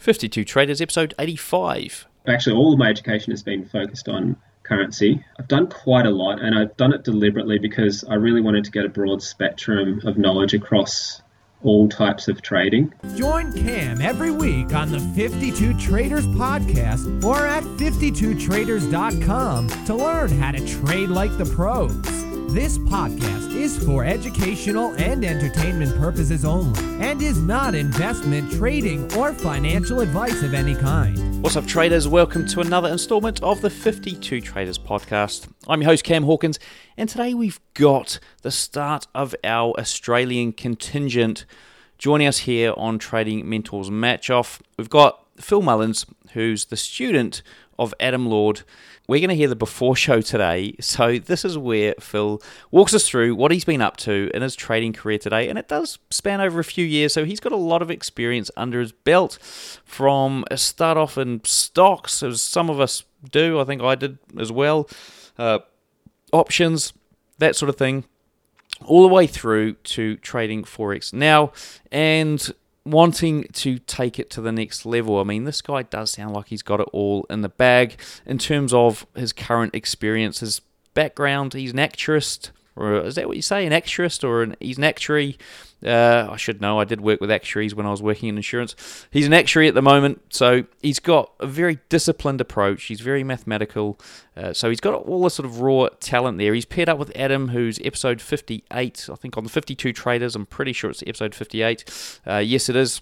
52 Traders, episode 85. Actually, all of my education has been focused on currency. I've done quite a lot, and I've done it deliberately because I really wanted to get a broad spectrum of knowledge across all types of trading. Join Cam every week on the 52 Traders podcast or at 52traders.com to learn how to trade like the pros. This podcast is for educational and entertainment purposes only and is not investment, trading, or financial advice of any kind. What's up, traders? Welcome to another installment of the 52 Traders podcast. I'm your host, Cam Hawkins, and today we've got the start of our Australian contingent. Joining us here on Trading Mentors Match Off, we've got Phil Mullins, who's the student of Adam Lord. We're going to hear the before show today. So, this is where Phil walks us through what he's been up to in his trading career today. And it does span over a few years. So, he's got a lot of experience under his belt from a start off in stocks, as some of us do. I think I did as well. Uh, options, that sort of thing all the way through to trading forex now and wanting to take it to the next level. I mean, this guy does sound like he's got it all in the bag in terms of his current experience, his background. He's an actuarist, or is that what you say? An actuarist, or an, he's an actuary. Uh, I should know. I did work with actuaries when I was working in insurance. He's an actuary at the moment, so he's got a very disciplined approach. He's very mathematical. Uh, so he's got all the sort of raw talent there. He's paired up with Adam, who's episode 58, I think on the 52 Traders. I'm pretty sure it's episode 58. Uh, yes, it is.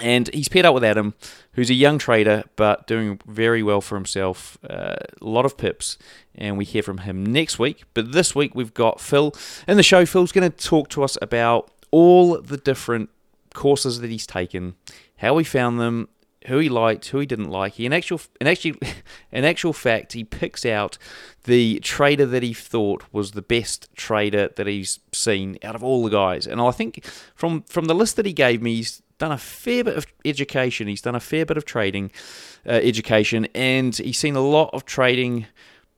And he's paired up with Adam, who's a young trader but doing very well for himself. Uh, a lot of pips, and we hear from him next week. But this week we've got Phil in the show. Phil's going to talk to us about all the different courses that he's taken, how he found them, who he liked, who he didn't like. He, in actual, in actually, in actual fact, he picks out the trader that he thought was the best trader that he's seen out of all the guys. And I think from from the list that he gave me, he's done a fair bit of education. He's done a fair bit of trading uh, education, and he's seen a lot of trading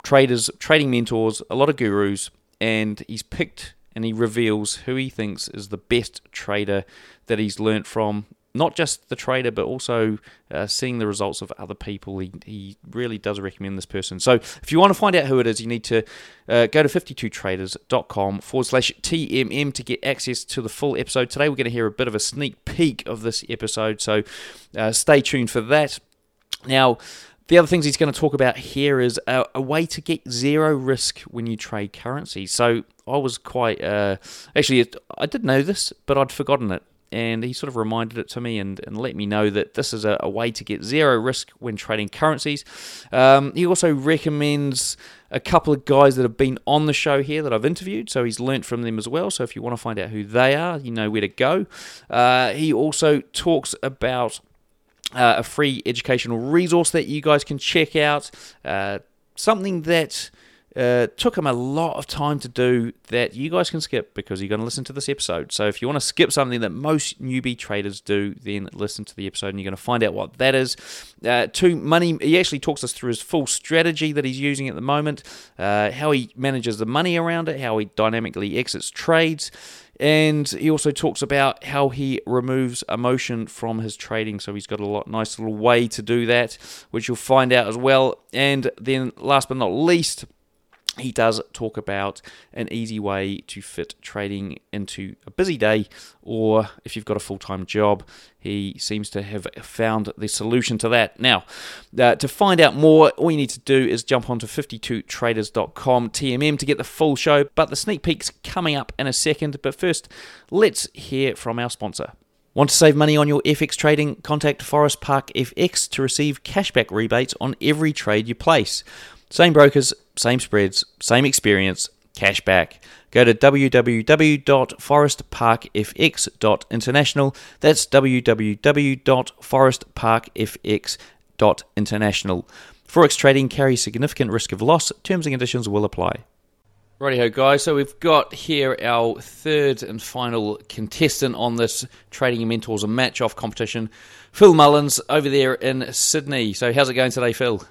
traders, trading mentors, a lot of gurus, and he's picked and he reveals who he thinks is the best trader that he's learnt from. Not just the trader, but also uh, seeing the results of other people. He, he really does recommend this person. So, if you want to find out who it is, you need to uh, go to 52traders.com forward slash TMM to get access to the full episode. Today, we're going to hear a bit of a sneak peek of this episode. So, uh, stay tuned for that. Now, the other things he's going to talk about here is a, a, way to get zero risk when you trade currency. So I was quite uh, actually I did know this, but I'd forgotten it, and he sort of reminded it to me and, and let me know that this is a, a way to get zero risk when trading currencies. Um, he also recommends a couple of guys that have been on the show here that I've interviewed, so he's learnt from them as well. So if you want to find out who they are, you know where to go. Uh, he also talks about uh, a free educational resource that you guys can check out. Uh, something that uh, took him a lot of time to do that you guys can skip because you're going to listen to this episode. So if you want to skip something that most newbie traders do, then listen to the episode and you're going to find out what that is. Uh, two money. He actually talks us through his full strategy that he's using at the moment, uh, how he manages the money around it, how he dynamically exits trades. And he also talks about how he removes emotion from his trading. So he's got a lot nice little way to do that, which you'll find out as well. And then last but not least, he does talk about an easy way to fit trading into a busy day, or if you've got a full time job, he seems to have found the solution to that. Now, uh, to find out more, all you need to do is jump onto 52traders.com TMM to get the full show, but the sneak peek's coming up in a second. But first, let's hear from our sponsor. Want to save money on your FX trading? Contact Forest Park FX to receive cashback rebates on every trade you place. Same brokers, same spreads, same experience, cash back. Go to www.forestparkfx.international. That's www.forestparkfx.international. Forex trading carries significant risk of loss. Terms and conditions will apply. Righty-ho, guys. So we've got here our third and final contestant on this Trading Mentors and Match Off competition, Phil Mullins, over there in Sydney. So how's it going today, Phil?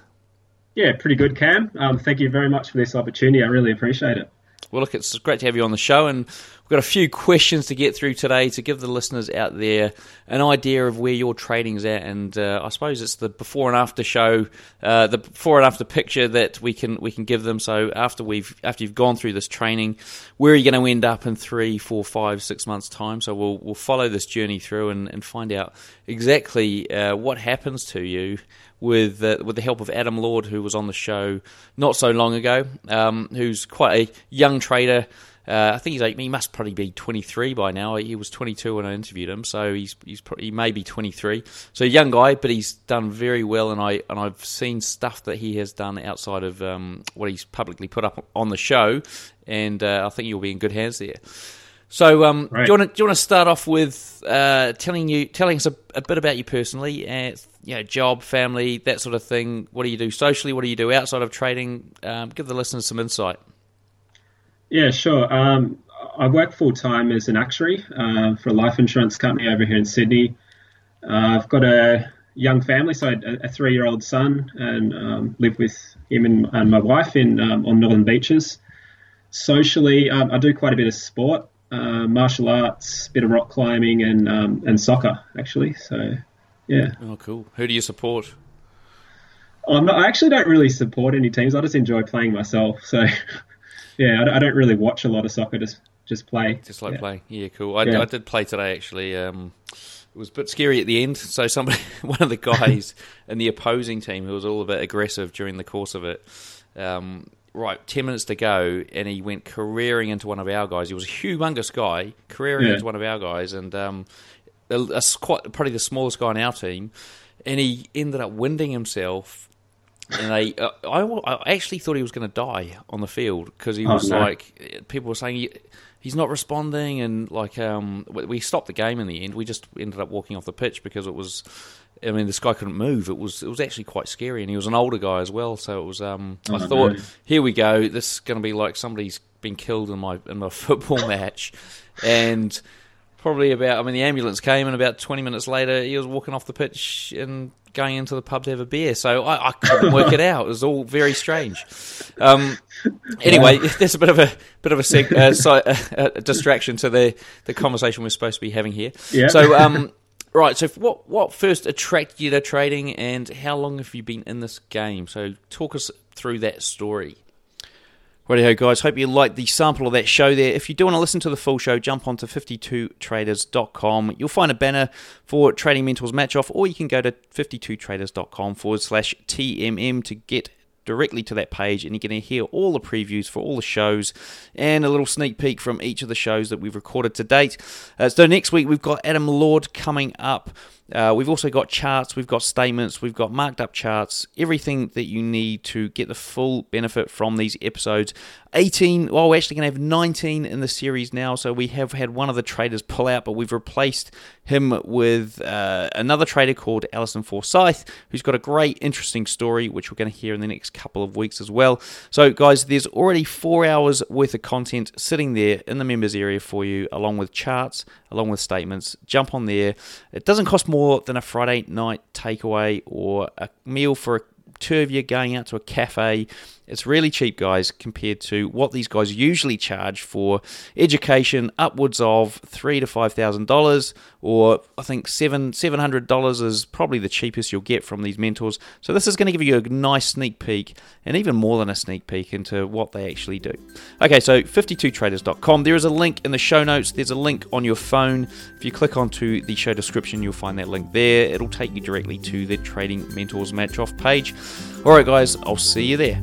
Yeah, pretty good, Cam. Um, thank you very much for this opportunity. I really appreciate it. Well, look, it's great to have you on the show, and we've got a few questions to get through today to give the listeners out there an idea of where your trading's at, and uh, I suppose it's the before and after show, uh, the before and after picture that we can we can give them. So after we've after you've gone through this training, where are you going to end up in three, four, five, six months time? So we'll we'll follow this journey through and, and find out exactly uh, what happens to you with uh, with the help of Adam Lord, who was on the show not so long ago, um, who's quite a young trader. Uh, I think he's like, he must probably be 23 by now. He was 22 when I interviewed him, so he's he's probably, he may be 23. So young guy, but he's done very well, and I and I've seen stuff that he has done outside of um, what he's publicly put up on the show, and uh, I think you'll be in good hands there. So, um, right. do you want to do you want to start off with uh, telling you telling us a, a, bit about you personally, and you know, job, family, that sort of thing. What do you do socially? What do you do outside of trading? Um, give the listeners some insight. Yeah, sure. Um, I work full time as an actuary uh, for a life insurance company over here in Sydney. Uh, I've got a young family, so a, a three-year-old son, and um, live with him and, and my wife in um, on Northern Beaches. Socially, um, I do quite a bit of sport uh, martial arts, bit of rock climbing, and um, and soccer actually. So, yeah. Oh, cool. Who do you support? Not, I actually don't really support any teams. I just enjoy playing myself. So, yeah, I, I don't really watch a lot of soccer. Just just play. Just like yeah. play. Yeah, cool. I, yeah. I, did play today actually. Um, it was a bit scary at the end. So somebody, one of the guys in the opposing team, who was all a bit aggressive during the course of it. Um, right, 10 minutes to go, and he went careering into one of our guys. He was a humongous guy, careering yeah. into one of our guys, and um, a, a, quite, probably the smallest guy in our team. And he ended up winding himself. And they, uh, I, I, actually thought he was going to die on the field because he oh, was no. like, people were saying he, he's not responding, and like, um, we stopped the game in the end. We just ended up walking off the pitch because it was I mean, this guy couldn't move. It was it was actually quite scary, and he was an older guy as well. So it was. Um, oh, I thought, here we go. This is going to be like somebody's been killed in my in my football match, and probably about. I mean, the ambulance came, and about twenty minutes later, he was walking off the pitch and going into the pub to have a beer. So I, I couldn't work it out. It was all very strange. Um, anyway, there's a bit of a bit of a, seg- uh, a, a, distraction to the the conversation we're supposed to be having here. Yeah. So. Um, Right. So, what what first attracted you to trading, and how long have you been in this game? So, talk us through that story. Righty ho, guys. Hope you liked the sample of that show there. If you do want to listen to the full show, jump onto 52traders.com. You'll find a banner for Trading Mentors Match Off, or you can go to 52traders.com forward slash TMM to get directly to that page and you're going to hear all the previews for all the shows and a little sneak peek from each of the shows that we've recorded to date. Uh, so next week we've got Adam Lord coming up. Uh, we've also got charts, we've got statements, we've got marked up charts, everything that you need to get the full benefit from these episodes. 18, well, we're actually going to have 19 in the series now. So we have had one of the traders pull out, but we've replaced him with uh, another trader called Alison Forsyth, who's got a great, interesting story, which we're going to hear in the next couple of weeks as well. So, guys, there's already four hours worth of content sitting there in the members area for you, along with charts, along with statements. Jump on there. It doesn't cost more than a Friday night takeaway or a meal for a two of you going out to a cafe. It's really cheap, guys, compared to what these guys usually charge for education, upwards of three to five thousand dollars, or I think seven seven hundred dollars is probably the cheapest you'll get from these mentors. So this is going to give you a nice sneak peek, and even more than a sneak peek into what they actually do. Okay, so 52traders.com. There is a link in the show notes. There's a link on your phone. If you click onto the show description, you'll find that link there. It'll take you directly to the Trading Mentors Match Off page. All right, guys, I'll see you there.